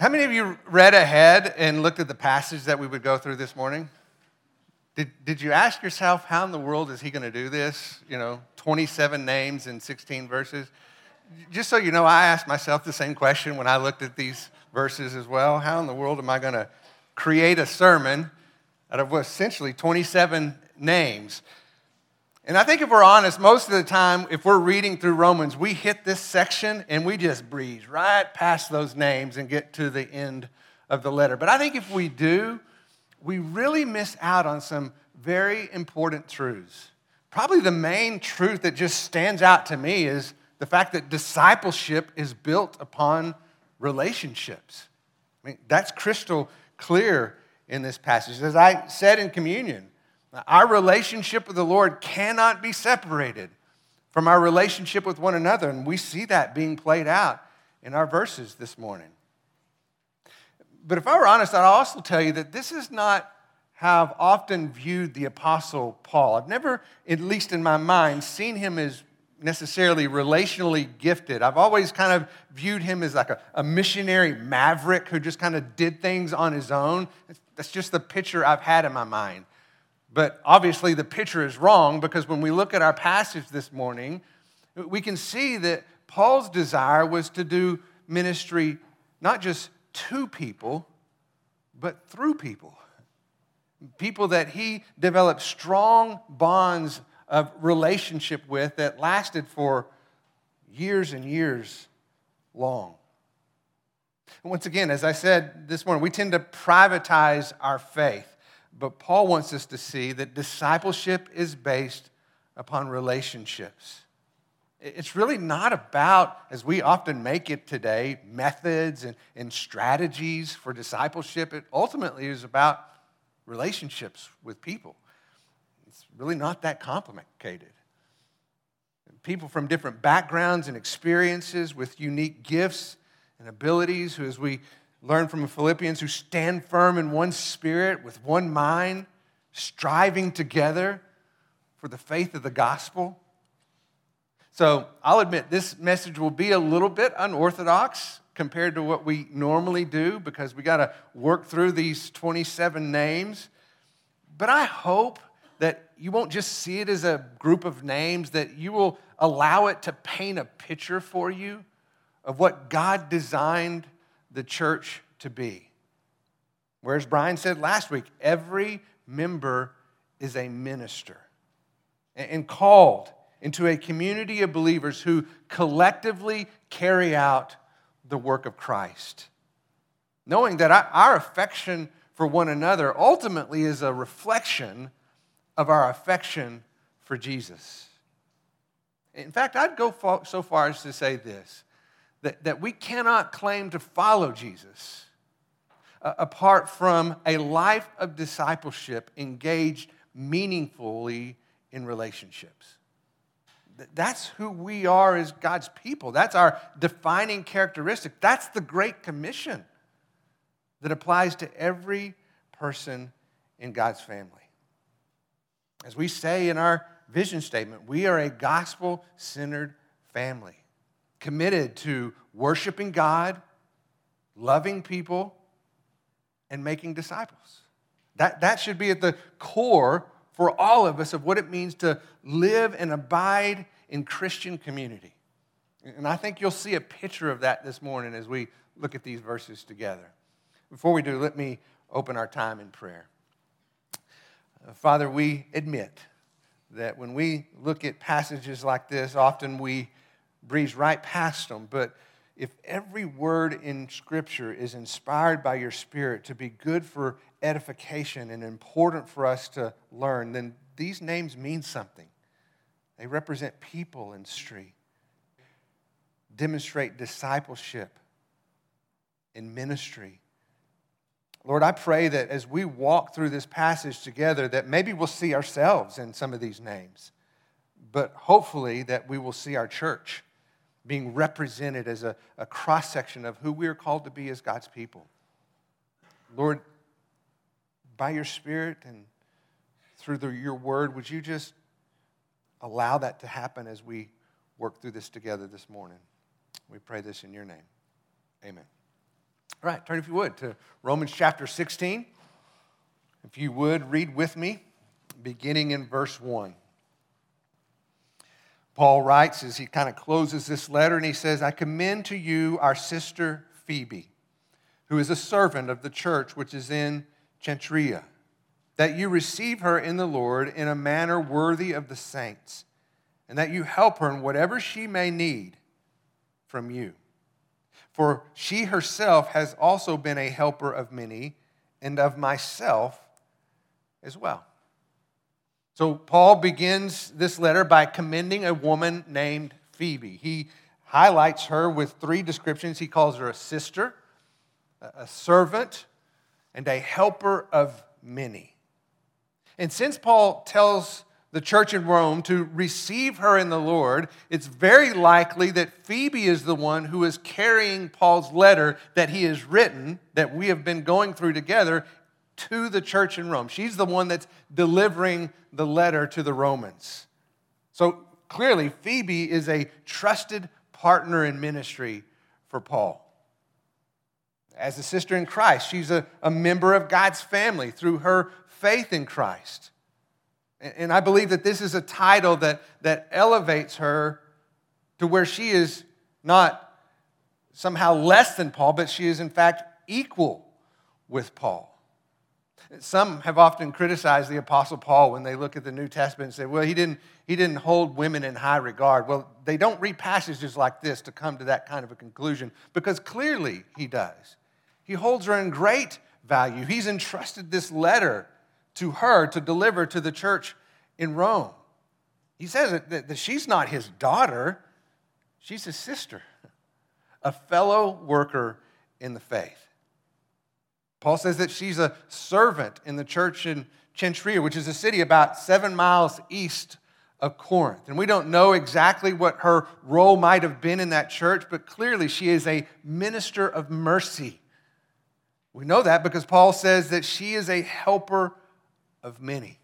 How many of you read ahead and looked at the passage that we would go through this morning? Did, did you ask yourself, how in the world is he going to do this? You know, 27 names in 16 verses. Just so you know, I asked myself the same question when I looked at these verses as well. How in the world am I going to create a sermon out of essentially 27 names? And I think if we're honest, most of the time, if we're reading through Romans, we hit this section and we just breeze right past those names and get to the end of the letter. But I think if we do, we really miss out on some very important truths. Probably the main truth that just stands out to me is the fact that discipleship is built upon relationships. I mean, that's crystal clear in this passage. As I said in communion, our relationship with the Lord cannot be separated from our relationship with one another, and we see that being played out in our verses this morning. But if I were honest, I'd also tell you that this is not how I've often viewed the Apostle Paul. I've never, at least in my mind, seen him as necessarily relationally gifted. I've always kind of viewed him as like a, a missionary maverick who just kind of did things on his own. That's just the picture I've had in my mind. But obviously, the picture is wrong because when we look at our passage this morning, we can see that Paul's desire was to do ministry not just to people, but through people. People that he developed strong bonds of relationship with that lasted for years and years long. Once again, as I said this morning, we tend to privatize our faith. But Paul wants us to see that discipleship is based upon relationships. It's really not about, as we often make it today, methods and, and strategies for discipleship. It ultimately is about relationships with people. It's really not that complicated. People from different backgrounds and experiences with unique gifts and abilities, who, as we learn from the Philippians, who stand firm in one spirit, with one mind, striving together for the faith of the gospel. So I'll admit this message will be a little bit unorthodox compared to what we normally do because we got to work through these 27 names. But I hope that you won't just see it as a group of names, that you will allow it to paint a picture for you of what God designed the church to be. Whereas Brian said last week, every member is a minister and called into a community of believers who collectively carry out the work of Christ. Knowing that our affection for one another ultimately is a reflection of our affection for Jesus. In fact, I'd go so far as to say this that, that we cannot claim to follow Jesus uh, apart from a life of discipleship engaged meaningfully in relationships. That's who we are as God's people. That's our defining characteristic. That's the Great Commission that applies to every person in God's family. As we say in our vision statement, we are a gospel centered family committed to worshiping God, loving people, and making disciples. That, that should be at the core for all of us of what it means to live and abide in Christian community. And I think you'll see a picture of that this morning as we look at these verses together. Before we do, let me open our time in prayer. Uh, Father, we admit that when we look at passages like this, often we breeze right past them. But if every word in Scripture is inspired by your Spirit to be good for edification and important for us to learn, then these names mean something. They represent people in street, demonstrate discipleship in ministry. Lord, I pray that as we walk through this passage together, that maybe we'll see ourselves in some of these names, but hopefully that we will see our church being represented as a, a cross section of who we are called to be as God's people. Lord, by your Spirit and through the, your word, would you just allow that to happen as we work through this together this morning? We pray this in your name. Amen. All right, turn if you would to Romans chapter 16. If you would read with me, beginning in verse 1. Paul writes as he kind of closes this letter, and he says, I commend to you our sister Phoebe, who is a servant of the church which is in Cenchrea, that you receive her in the Lord in a manner worthy of the saints, and that you help her in whatever she may need from you. For she herself has also been a helper of many, and of myself as well. So, Paul begins this letter by commending a woman named Phoebe. He highlights her with three descriptions. He calls her a sister, a servant, and a helper of many. And since Paul tells the church in Rome to receive her in the Lord, it's very likely that Phoebe is the one who is carrying Paul's letter that he has written, that we have been going through together, to the church in Rome. She's the one that's delivering the letter to the Romans. So clearly, Phoebe is a trusted partner in ministry for Paul. As a sister in Christ, she's a, a member of God's family through her faith in Christ. And, and I believe that this is a title that, that elevates her to where she is not somehow less than Paul, but she is in fact equal with Paul. Some have often criticized the Apostle Paul when they look at the New Testament and say, well, he didn't, he didn't hold women in high regard. Well, they don't read passages like this to come to that kind of a conclusion because clearly he does. He holds her in great value. He's entrusted this letter to her to deliver to the church in Rome. He says that, that she's not his daughter, she's his sister, a fellow worker in the faith. Paul says that she's a servant in the church in Cenchrea, which is a city about seven miles east of Corinth. And we don't know exactly what her role might have been in that church, but clearly she is a minister of mercy. We know that because Paul says that she is a helper of many.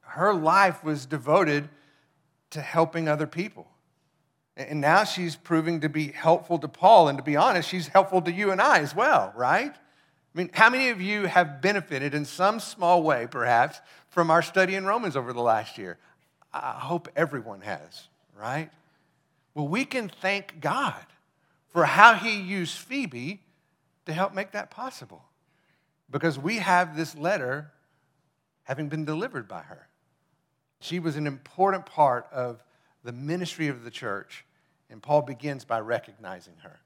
Her life was devoted to helping other people. And now she's proving to be helpful to Paul. And to be honest, she's helpful to you and I as well, right? I mean, how many of you have benefited in some small way, perhaps, from our study in Romans over the last year? I hope everyone has, right? Well, we can thank God for how He used Phoebe to help make that possible because we have this letter having been delivered by her. She was an important part of the ministry of the church, and Paul begins by recognizing her.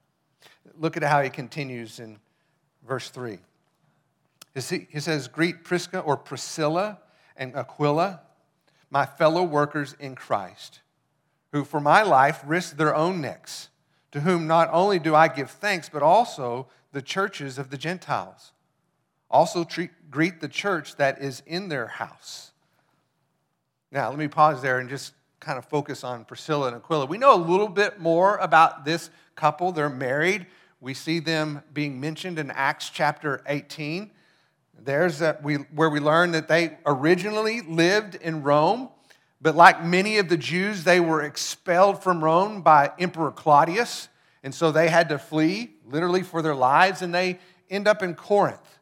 Look at how he continues in verse 3. He says, Greet Prisca or Priscilla and Aquila, my fellow workers in Christ, who for my life risked their own necks, to whom not only do I give thanks, but also the churches of the Gentiles. Also treat, greet the church that is in their house. Now, let me pause there and just kind of focus on Priscilla and Aquila. We know a little bit more about this couple. They're married. We see them being mentioned in Acts chapter 18. There's a, we, where we learn that they originally lived in Rome, but like many of the Jews, they were expelled from Rome by Emperor Claudius. And so they had to flee, literally for their lives, and they end up in Corinth,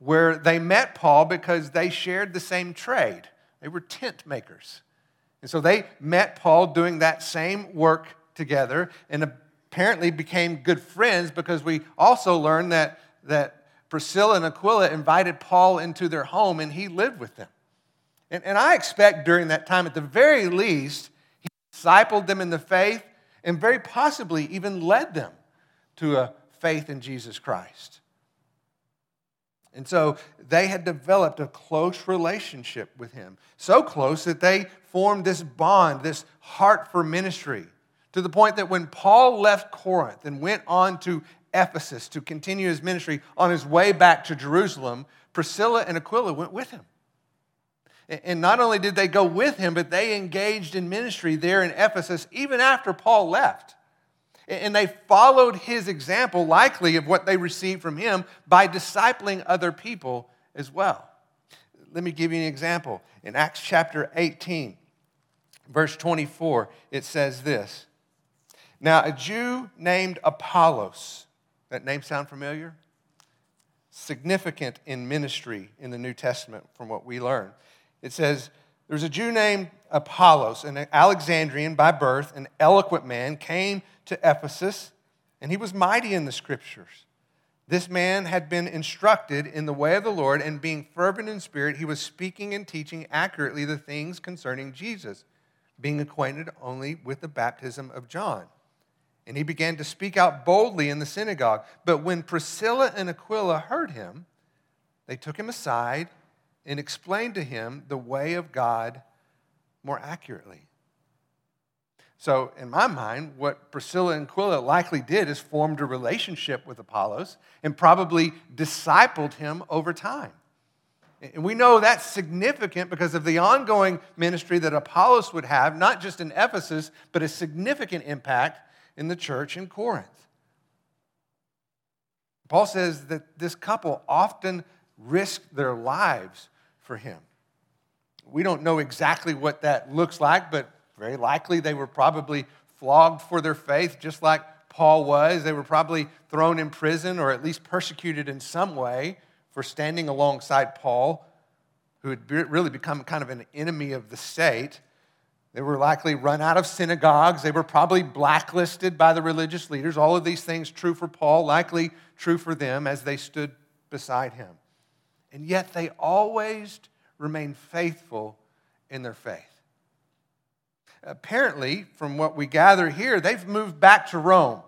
where they met Paul because they shared the same trade. They were tent makers. And so they met Paul doing that same work together. And apparently became good friends because we also learned that, that Priscilla and Aquila invited Paul into their home and he lived with them. And, and I expect during that time, at the very least, he discipled them in the faith and very possibly even led them to a faith in Jesus Christ. And so they had developed a close relationship with him, so close that they formed this bond, this heart for ministry to the point that when Paul left Corinth and went on to Ephesus to continue his ministry on his way back to Jerusalem, Priscilla and Aquila went with him. And not only did they go with him, but they engaged in ministry there in Ephesus even after Paul left. And they followed his example, likely of what they received from him, by discipling other people as well. Let me give you an example. In Acts chapter 18, verse 24, it says this now, a Jew named Apollos, That name sound familiar? Significant in ministry in the New Testament from what we learn. It says, There's a Jew named Apollos, an Alexandrian by birth, an eloquent man, came to Ephesus, and he was mighty in the scriptures. This man had been instructed in the way of the Lord, and being fervent in spirit, he was speaking and teaching accurately the things concerning Jesus, being acquainted only with the baptism of John. And he began to speak out boldly in the synagogue. But when Priscilla and Aquila heard him, they took him aside and explained to him the way of God more accurately. So, in my mind, what Priscilla and Aquila likely did is formed a relationship with Apollos and probably discipled him over time. And we know that's significant because of the ongoing ministry that Apollos would have, not just in Ephesus, but a significant impact in the church in Corinth. Paul says that this couple often risked their lives for him. We don't know exactly what that looks like, but very likely they were probably flogged for their faith, just like Paul was. They were probably thrown in prison or at least persecuted in some way for standing alongside Paul, who had really become kind of an enemy of the state. They were likely run out of synagogues. They were probably blacklisted by the religious leaders. All of these things true for Paul, likely true for them as they stood beside him. And yet they always remained faithful in their faith apparently, from what we gather here, they've moved back to Rome,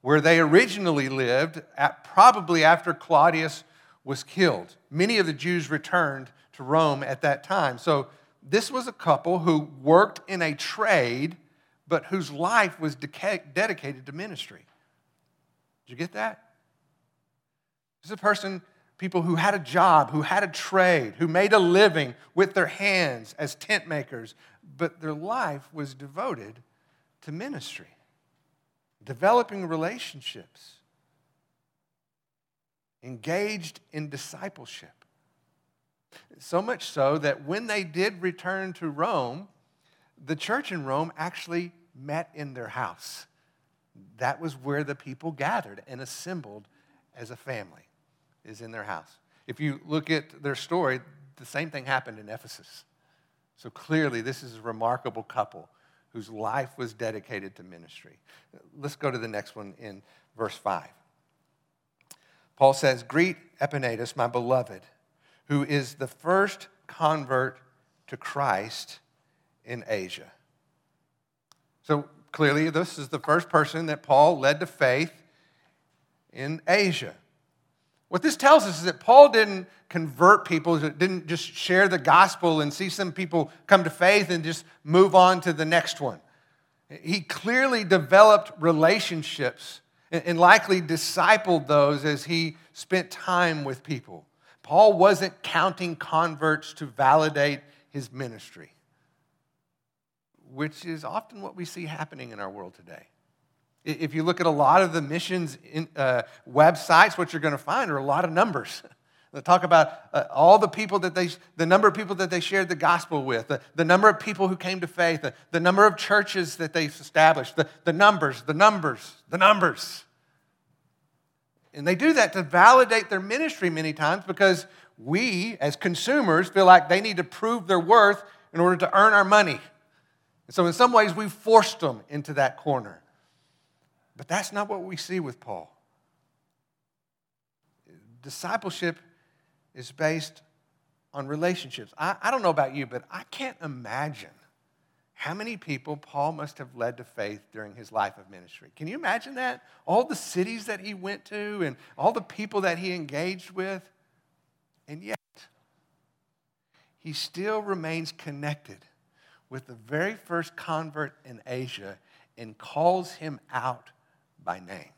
where they originally lived, at, probably after Claudius was killed. Many of the Jews returned to Rome at that time. So this was a couple who worked in a trade, but whose life was dedicated to ministry. Did you get that? This is a person, people who had a job, who had a trade, who made a living with their hands as tent makers, but their life was devoted to ministry, developing relationships, engaged in discipleship. So much so that when they did return to Rome, the church in Rome actually met in their house. That was where the people gathered and assembled as a family, is in their house. If you look at their story, the same thing happened in Ephesus. So clearly, this is a remarkable couple whose life was dedicated to ministry. Let's go to the next one in verse 5. Paul says, Greet Epaenetus, my beloved, who is the first convert to Christ in Asia. So clearly, this is the first person that Paul led to faith in Asia. What this tells us is that Paul didn't convert people, didn't just share the gospel and see some people come to faith and just move on to the next one. He clearly developed relationships and likely discipled those as he spent time with people. Paul wasn't counting converts to validate his ministry, which is often what we see happening in our world today. If you look at a lot of the missions in, uh, websites, what you're going to find are a lot of numbers. They talk about uh, all the people that they, the number of people that they shared the gospel with, the, the number of people who came to faith, the, the number of churches that they've established, the, the numbers, the numbers, the numbers. And they do that to validate their ministry many times because we, as consumers, feel like they need to prove their worth in order to earn our money. And so, in some ways, we've forced them into that corner. But that's not what we see with Paul. Discipleship is based on relationships. I, I, don't know about you, but I can't imagine how many people Paul must have led to faith during his life of ministry. Can you imagine that? All the cities that he went to and all the people that he engaged with. And yet, he still remains connected with the very first convert in Asia and calls him out by name.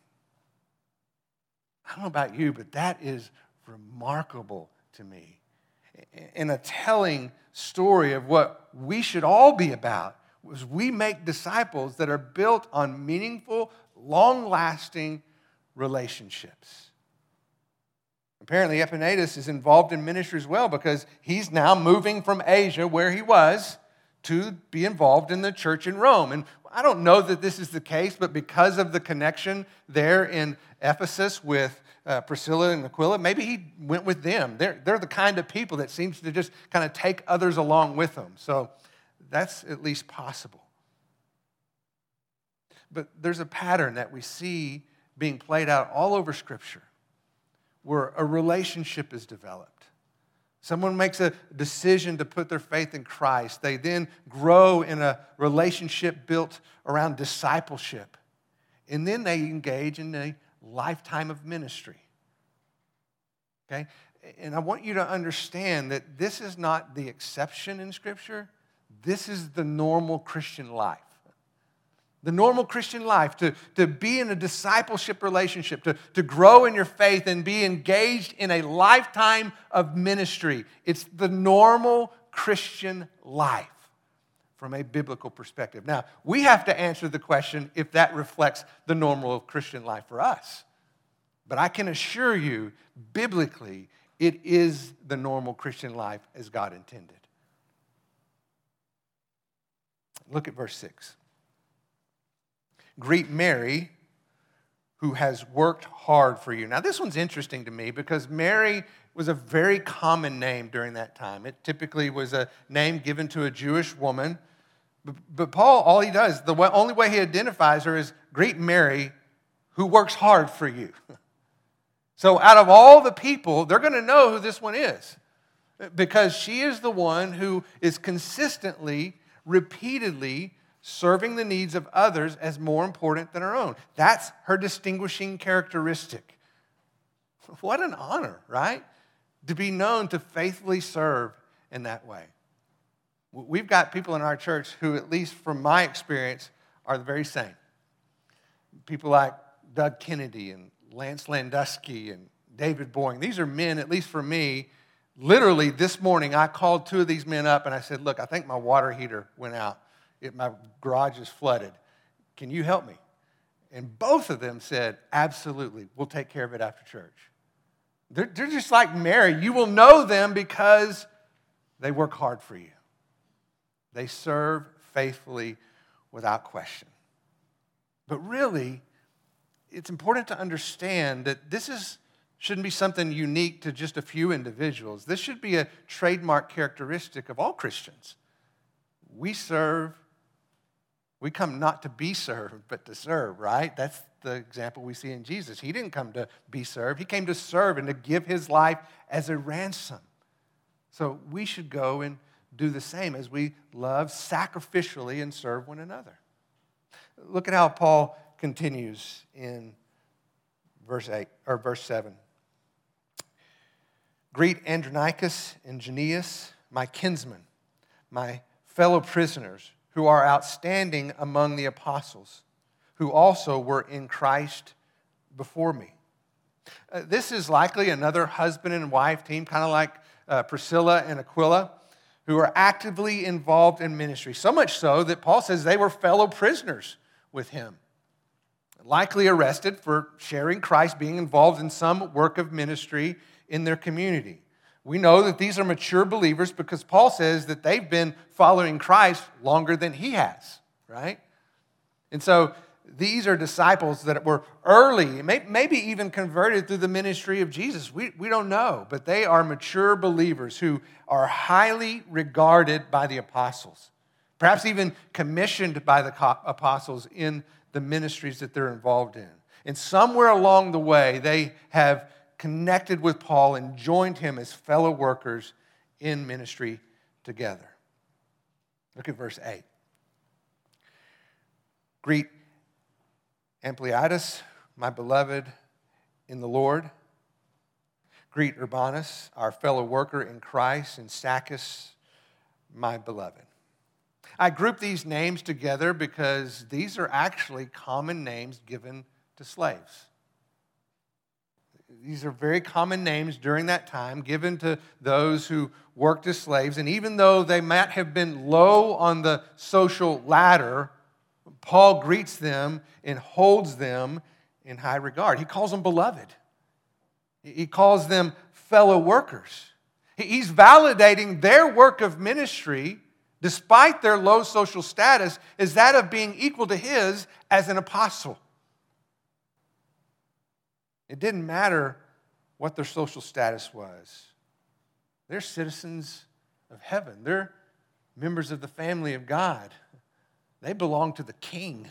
I don't know about you, but that is remarkable to me. And a telling story of what we should all be about was we make disciples that are built on meaningful, long lasting relationships. Apparently, Epaenetus is involved in ministry as well because he's now moving from Asia, where he was, to be involved in the church in Rome. And I don't know that this is the case, but because of the connection there in Ephesus with uh, Priscilla and Aquila, maybe he went with them. They're, they're the kind of people that seems to just kind of take others along with them. So that's at least possible. But there's a pattern that we see being played out all over Scripture where a relationship is developed. Someone makes a decision to put their faith in Christ. They then grow in a relationship built around discipleship. And then they engage in a lifetime of ministry. Okay? And I want you to understand that this is not the exception in Scripture, this is the normal Christian life. The normal Christian life, to, to be in a discipleship relationship, to, to grow in your faith and be engaged in a lifetime of ministry. It's the normal Christian life from a biblical perspective. Now, we have to answer the question if that reflects the normal of Christian life for us. But I can assure you, biblically, it is the normal Christian life as God intended. Look at verse 6. Greet Mary, who has worked hard for you. Now, this one's interesting to me because Mary was a very common name during that time. It typically was a name given to a Jewish woman. But Paul, all he does, the only way he identifies her is greet Mary, who works hard for you. So, out of all the people, they're going to know who this one is because she is the one who is consistently, repeatedly serving the needs of others as more important than her own. That's her distinguishing characteristic. What an honor, right? To be known to faithfully serve in that way. We've got people in our church who, at least from my experience, are the very same. People like Doug Kennedy and Lance Landusky and David Boring. These are men, at least for me, literally this morning I called two of these men up and I said, Look, I think my water heater went out it, my garage is flooded. Can you help me? And both of them said, Absolutely, we'll take care of it after church. They're, they're just like Mary. You will know them because they work hard for you, they serve faithfully without question. But really, it's important to understand that this is, shouldn't be something unique to just a few individuals. This should be a trademark characteristic of all Christians. We serve we come not to be served, but to serve, right? That's the example we see in Jesus. He didn't come to be served, he came to serve and to give his life as a ransom. So we should go and do the same as we love sacrificially and serve one another. Look at how Paul continues in verse 8 or verse 7. Greet Andronicus and Junias, my kinsmen, my fellow prisoners who are outstanding among the apostles, who also were in Christ before me. Uh, this is likely another husband and wife team, kind of like uh, Priscilla and Aquila, who are actively involved in ministry. So much so that Paul says they were fellow prisoners with him, likely arrested for sharing Christ, being involved in some work of ministry in their community. We know that these are mature believers because Paul says that they've been following Christ longer than he has, right? And so these are disciples that were early, maybe even converted through the ministry of Jesus. We, we don't know, but they are mature believers who are highly regarded by the apostles, perhaps even commissioned by the apostles in the ministries that they're involved in. And somewhere along the way, they have connected with Paul and joined him as fellow workers in ministry together. Look at verse 8. Greet Ampliatus, my beloved in the Lord. Greet Urbanus, our fellow worker in Christ, and Stachys, my beloved. I group these names together because these are actually common names given to slaves. These are very common names during that time given to those who worked as slaves. And even though they might have been low on the social ladder, Paul greets them and holds them in high regard. He calls them beloved, he calls them fellow workers. He's validating their work of ministry despite their low social status, is that of being equal to his as an apostle. It didn't matter what their social status was. They're citizens of heaven, they're members of the family of God. They belong to the king.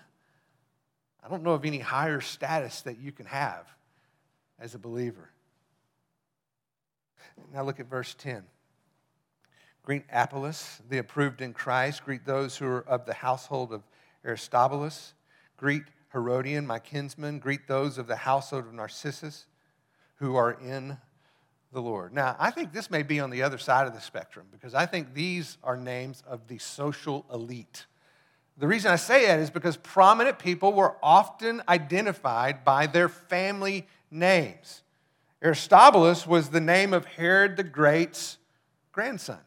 I don't know of any higher status that you can have as a believer. Now look at verse 10. Greet Apelles, the approved in Christ. Greet those who are of the household of Aristobulus. Greet Herodion, my kinsman. Greet those of the household of Narcissus who are in the Lord. Now, I think this may be on the other side of the spectrum because I think these are names of the social elite. The reason I say that is because prominent people were often identified by their family names. Aristobulus was the name of Herod the Great's grandson.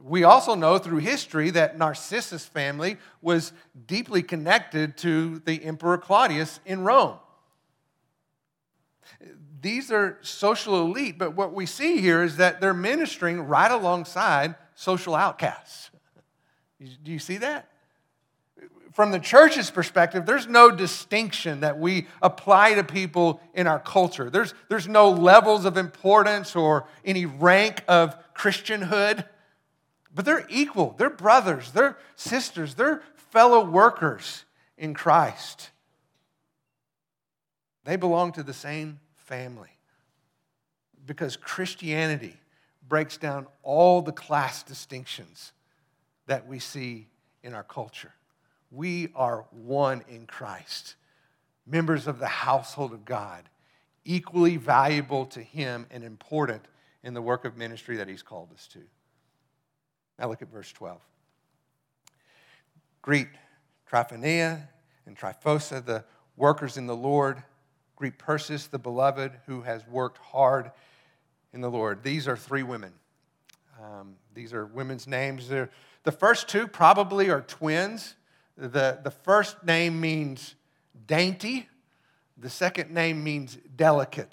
We also know through history that Narcissus' family was deeply connected to the Emperor Claudius in Rome. These are social elite, but what we see here is that they're ministering right alongside social outcasts. Do you see that? From the church's perspective, there's no distinction that we apply to people in our culture. There's, there's no levels of importance or any rank of Christianhood, but they're equal. They're brothers, they're sisters, they're fellow workers in Christ. They belong to the same family because Christianity breaks down all the class distinctions that we see in our culture. We are one in Christ, members of the household of God, equally valuable to Him and important in the work of ministry that He's called us to. Now look at verse 12. Greet Tryphaena and Tryphosa, the workers in the Lord. Greet Persis, the beloved, who has worked hard in the Lord. These are three women. Um, these are women's names. They're, the first two probably are twins. The, the first name means dainty, the second name means delicate.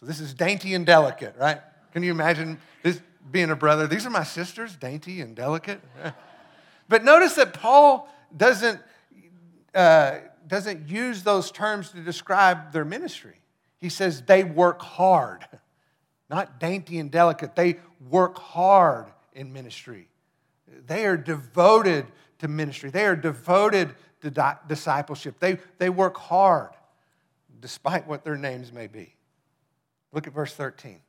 So this is dainty and delicate, right? Can you imagine this being a brother? These are my sisters, dainty and delicate. but notice that Paul doesn't, uh, doesn't use those terms to describe their ministry. He says they work hard, not dainty and delicate. They work hard in ministry. They are devoted to ministry. They are devoted to di- discipleship. They, they work hard despite what their names may be. Look at verse 13.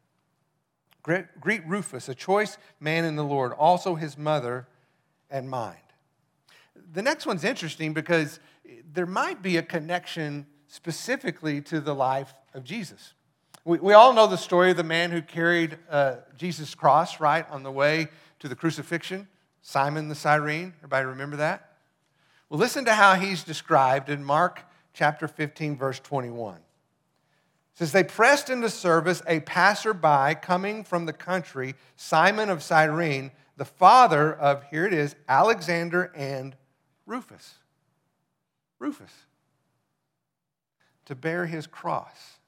Greet, Rufus, a choice man in the Lord, also his mother and mind. The next one's interesting because there might be a connection specifically to the life of Jesus. We, we all know the story of the man who carried uh, Jesus' cross, right, on the way to the crucifixion. Simon the Cyrene. Everybody remember that? Well, listen to how he's described in Mark chapter 15, verse 21. It says, They pressed into service a passerby coming from the country, Simon of Cyrene, the father of, here it is, Alexander and Rufus. Rufus. To bear his cross.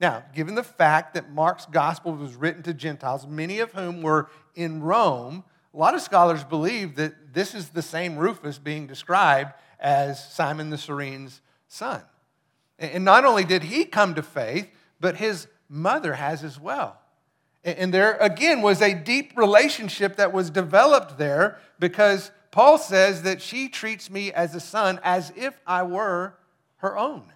Now, given the fact that Mark's gospel was written to Gentiles, many of whom were in Rome, a lot of scholars believe that this is the same Rufus being described as Simon the Cyrene's son. And not only did he come to faith, but his mother has as well. And there again was a deep relationship that was developed there because Paul says that she treats me as a son as if I were her own.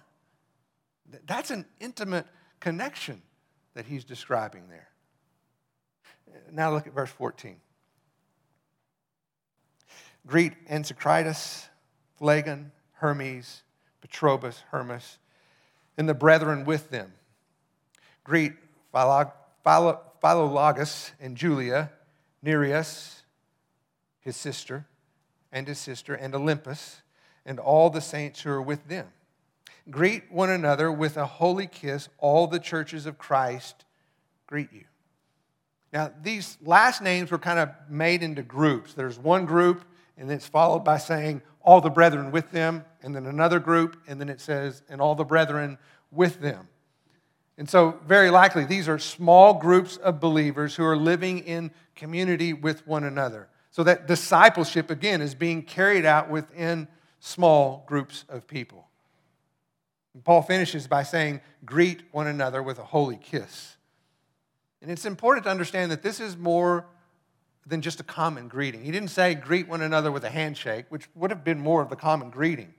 That's an intimate connection that he's describing there. Now look at verse 14. Greet Asyncritus, Phlegon, Hermes, Patrobas, Hermas, and the brethren with them. Greet Philologus and Julia, Nereus, his sister, and his sister, and Olympus, and all the saints who are with them. Greet one another with a holy kiss. All the churches of Christ greet you. Now, these last names were kind of made into groups. There's one group and then it's followed by saying, all the brethren with them, and then another group, and then it says, and all the brethren with them. And so, very likely, these are small groups of believers who are living in community with one another. So that discipleship, again, is being carried out within small groups of people. And Paul finishes by saying, Greet one another with a holy kiss. And it's important to understand that this is more than just a common greeting. He didn't say greet one another with a handshake, which would have been more of the common greeting.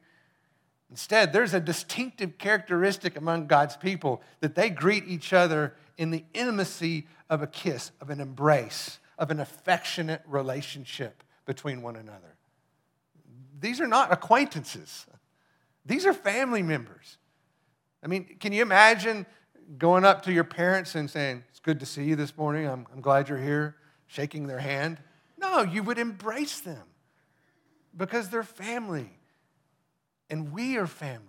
Instead, there's a distinctive characteristic among God's people that they greet each other in the intimacy of a kiss, of an embrace, of an affectionate relationship between one another. These are not acquaintances, these are family members. I mean, can you imagine going up to your parents and saying, It's good to see you this morning, I'm, I'm glad you're here, shaking their hand? No, you would embrace them because they're family and we are family.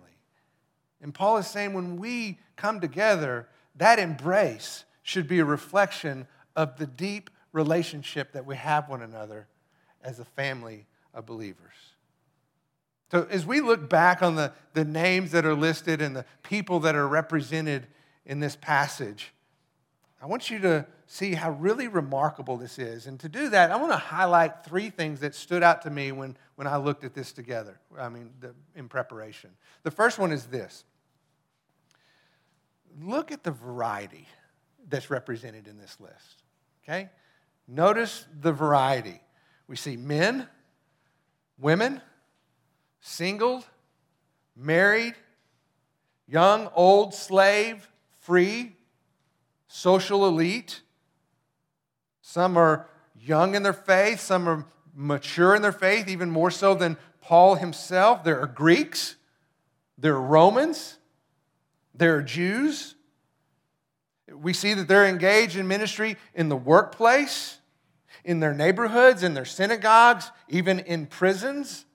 And Paul is saying when we come together, that embrace should be a reflection of the deep relationship that we have one another as a family of believers. So, as we look back on the, the names that are listed and the people that are represented in this passage, I want you to see how really remarkable this is. And to do that, I want to highlight three things that stood out to me when, when I looked at this together, I mean, the, in preparation. The first one is this look at the variety that's represented in this list, okay? Notice the variety. We see men, women, single, married, young, old, slave, free, social elite. Some are young in their faith, some are mature in their faith, even more so than Paul himself. There are Greeks, there are Romans, there are Jews. We see that they're engaged in ministry in the workplace, in their neighborhoods, in their synagogues, even in prisons.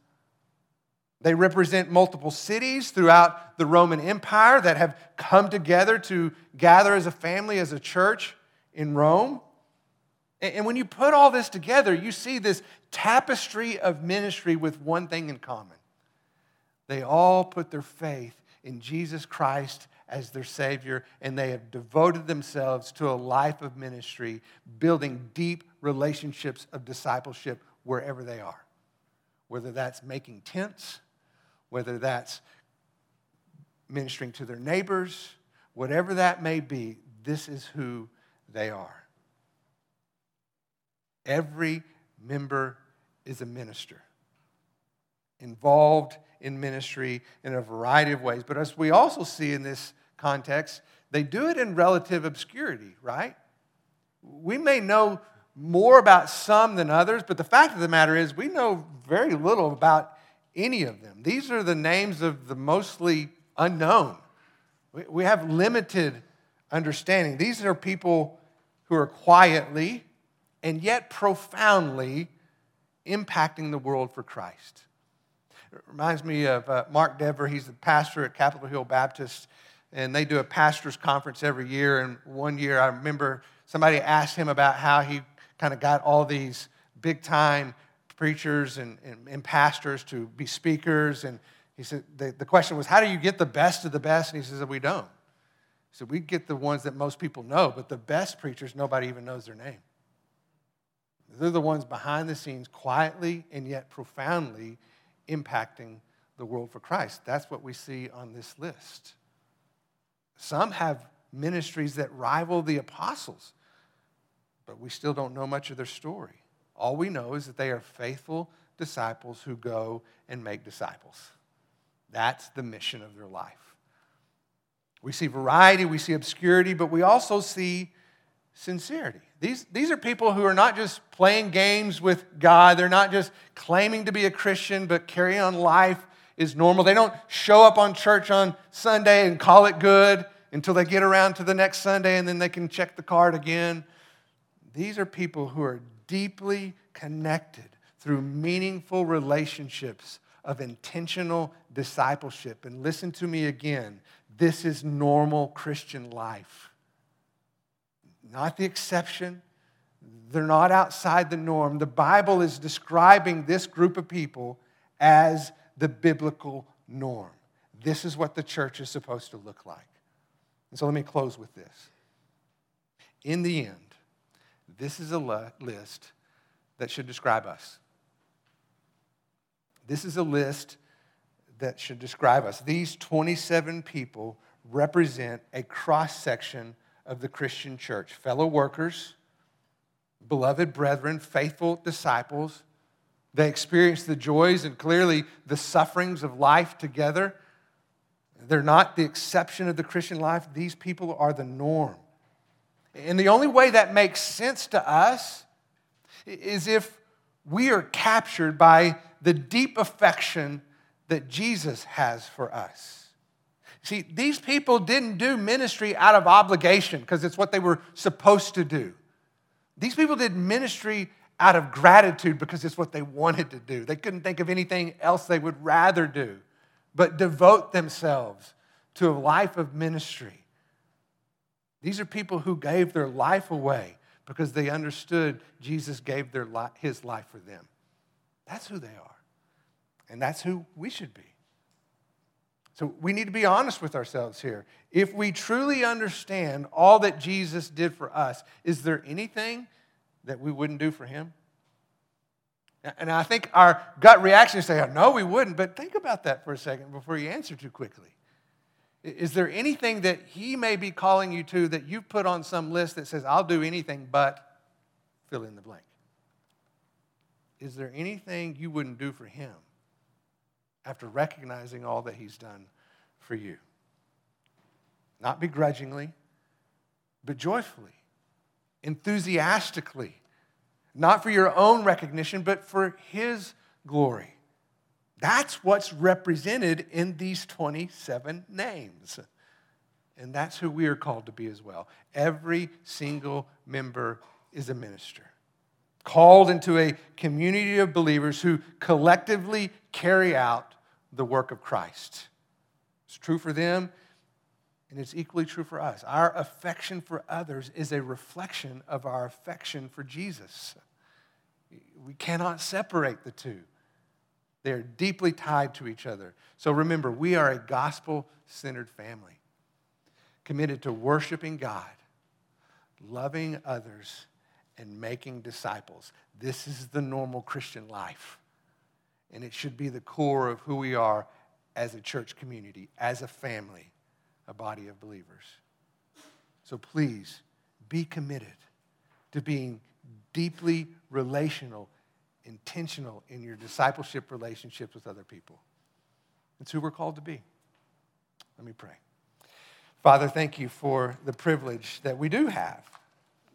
They represent multiple cities throughout the Roman Empire that have come together to gather as a family, as a church in Rome. And when you put all this together, you see this tapestry of ministry with one thing in common. They all put their faith in Jesus Christ as their Savior, and they have devoted themselves to a life of ministry, building deep relationships of discipleship wherever they are. Whether that's making tents, whether that's ministering to their neighbors, whatever that may be, this is who they are. Every member is a minister, involved in ministry in a variety of ways. But as we also see in this context, they do it in relative obscurity, right? We may know more about some than others, but the fact of the matter is, we know very little about any of them. These are the names of the mostly unknown. We have limited understanding. These are people who are quietly and yet profoundly impacting the world for Christ. It reminds me of uh, Mark Dever. He's the pastor at Capitol Hill Baptist, and they do a pastor's conference every year. And one year, I remember somebody asked him about how he kind of got all these big time preachers and, and, and, pastors to be speakers. And he said, the, the question was, how do you get the best of the best? And he says, we don't. He said, we get the ones that most people know, but the best preachers, nobody even knows their name. They're the ones behind the scenes, quietly and yet profoundly impacting the world for Christ. That's what we see on this list. Some have ministries that rival the apostles, but we still don't know much of their story. All we know is that they are faithful disciples who go and make disciples. That's the mission of their life. We see variety, we see obscurity, but we also see sincerity. These, these are people who are not just playing games with God, they're not just claiming to be a Christian, but carrying on life is normal. They don't show up on church on Sunday and call it good until they get around to the next Sunday and then they can check the card again. These are people who are deeply connected through meaningful relationships of intentional discipleship. And listen to me again this is normal Christian life, not the exception. They're not outside the norm. The Bible is describing this group of people as the biblical norm. This is what the church is supposed to look like. And so let me close with this. In the end, this is a list that should describe us. This is a list that should describe us. These 27 people represent a cross section of the Christian church fellow workers, beloved brethren, faithful disciples. They experience the joys and clearly the sufferings of life together. They're not the exception of the Christian life, these people are the norm. And the only way that makes sense to us is if we are captured by the deep affection that Jesus has for us. See, these people didn't do ministry out of obligation because it's what they were supposed to do. These people did ministry out of gratitude because it's what they wanted to do. They couldn't think of anything else they would rather do but devote themselves to a life of ministry. These are people who gave their life away because they understood Jesus gave their li- his life for them. That's who they are. And that's who we should be. So we need to be honest with ourselves here. If we truly understand all that Jesus did for us, is there anything that we wouldn't do for him? And I think our gut reaction is to say, oh, no, we wouldn't. But think about that for a second before you answer too quickly. Is there anything that he may be calling you to that you've put on some list that says, I'll do anything but fill in the blank? Is there anything you wouldn't do for him after recognizing all that he's done for you? Not begrudgingly, but joyfully, enthusiastically, not for your own recognition, but for his glory. That's what's represented in these 27 names. And that's who we are called to be as well. Every single member is a minister, called into a community of believers who collectively carry out the work of Christ. It's true for them, and it's equally true for us. Our affection for others is a reflection of our affection for Jesus. We cannot separate the two. They're deeply tied to each other. So remember, we are a gospel centered family committed to worshiping God, loving others, and making disciples. This is the normal Christian life. And it should be the core of who we are as a church community, as a family, a body of believers. So please be committed to being deeply relational intentional in your discipleship relationships with other people. It's who we're called to be. Let me pray. Father, thank you for the privilege that we do have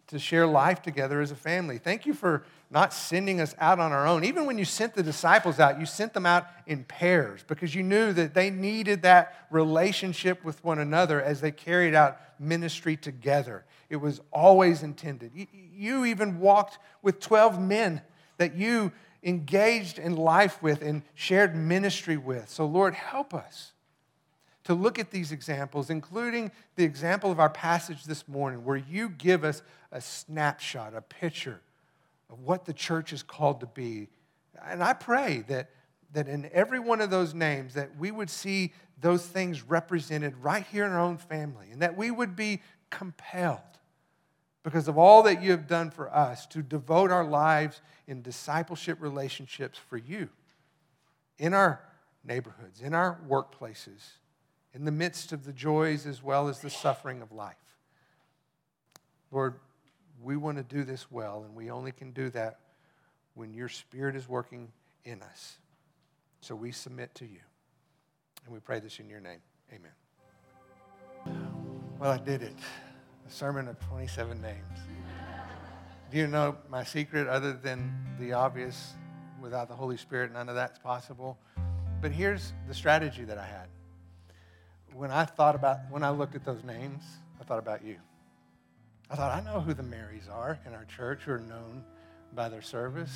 to share life together as a family. Thank you for not sending us out on our own. Even when you sent the disciples out, you sent them out in pairs because you knew that they needed that relationship with one another as they carried out ministry together. It was always intended. You even walked with 12 men that you engaged in life with and shared ministry with. So, Lord, help us to look at these examples, including the example of our passage this morning, where you give us a snapshot, a picture of what the church is called to be. And I pray that, that in every one of those names that we would see those things represented right here in our own family and that we would be compelled because of all that you have done for us to devote our lives in discipleship relationships for you in our neighborhoods, in our workplaces, in the midst of the joys as well as the suffering of life. Lord, we want to do this well, and we only can do that when your Spirit is working in us. So we submit to you. And we pray this in your name. Amen. Well, I did it a sermon of 27 names. Do you know my secret other than the obvious? Without the Holy Spirit, none of that's possible. But here's the strategy that I had. When I thought about, when I looked at those names, I thought about you. I thought, I know who the Marys are in our church who are known by their service.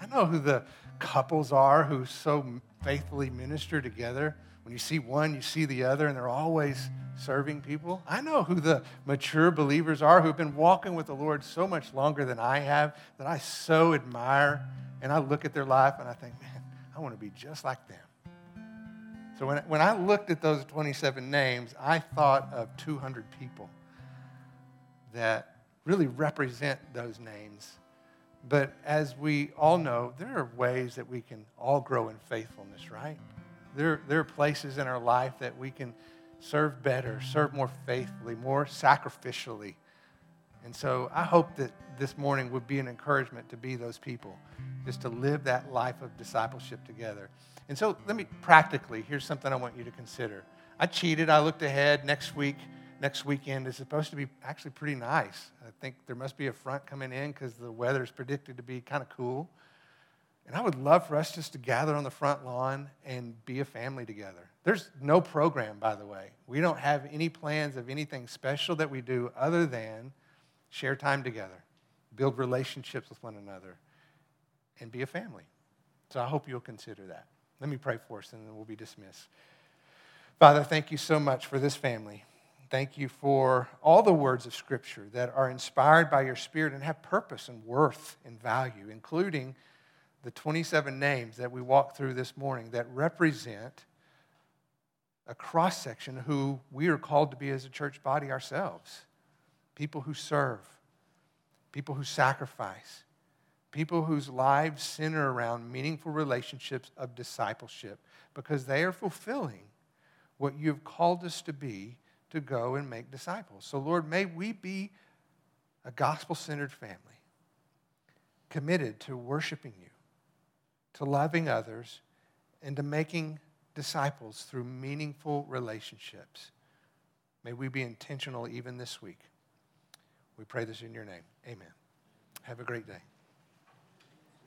I know who the couples are who so faithfully minister together. When you see one, you see the other, and they're always serving people. I know who the mature believers are who've been walking with the Lord so much longer than I have that I so admire. And I look at their life and I think, man, I want to be just like them. So when, when I looked at those 27 names, I thought of 200 people that really represent those names But as we all know, there are ways that we can all grow in faithfulness, right? There, there are places in our life that we can serve better, serve more faithfully, more sacrificially. And so I hope that this morning would be an encouragement to be those people, just to live that life of discipleship together. And so let me practically, here's something I want you to consider. I cheated. I looked ahead. Next week, next weekend is supposed to be actually pretty nice. I think there must be a front coming in because the weather is predicted to be kind of cool. And I would love for us just to gather on the front lawn and be a family together. There's no program, by the way. We don't have any plans of anything special that we do other than share time together, build relationships with one another, and be a family. So I hope you'll consider that. Let me pray for us and then we'll be dismissed. Father, thank you so much for this family. Thank you for all the words of Scripture that are inspired by your Spirit and have purpose and worth and value, including the 27 names that we walked through this morning that represent a cross section who we are called to be as a church body ourselves. People who serve, people who sacrifice, people whose lives center around meaningful relationships of discipleship because they are fulfilling what you have called us to be to go and make disciples. So, Lord, may we be a gospel centered family committed to worshiping you, to loving others, and to making disciples through meaningful relationships. May we be intentional even this week. We pray this in your name. Amen. Have a great day.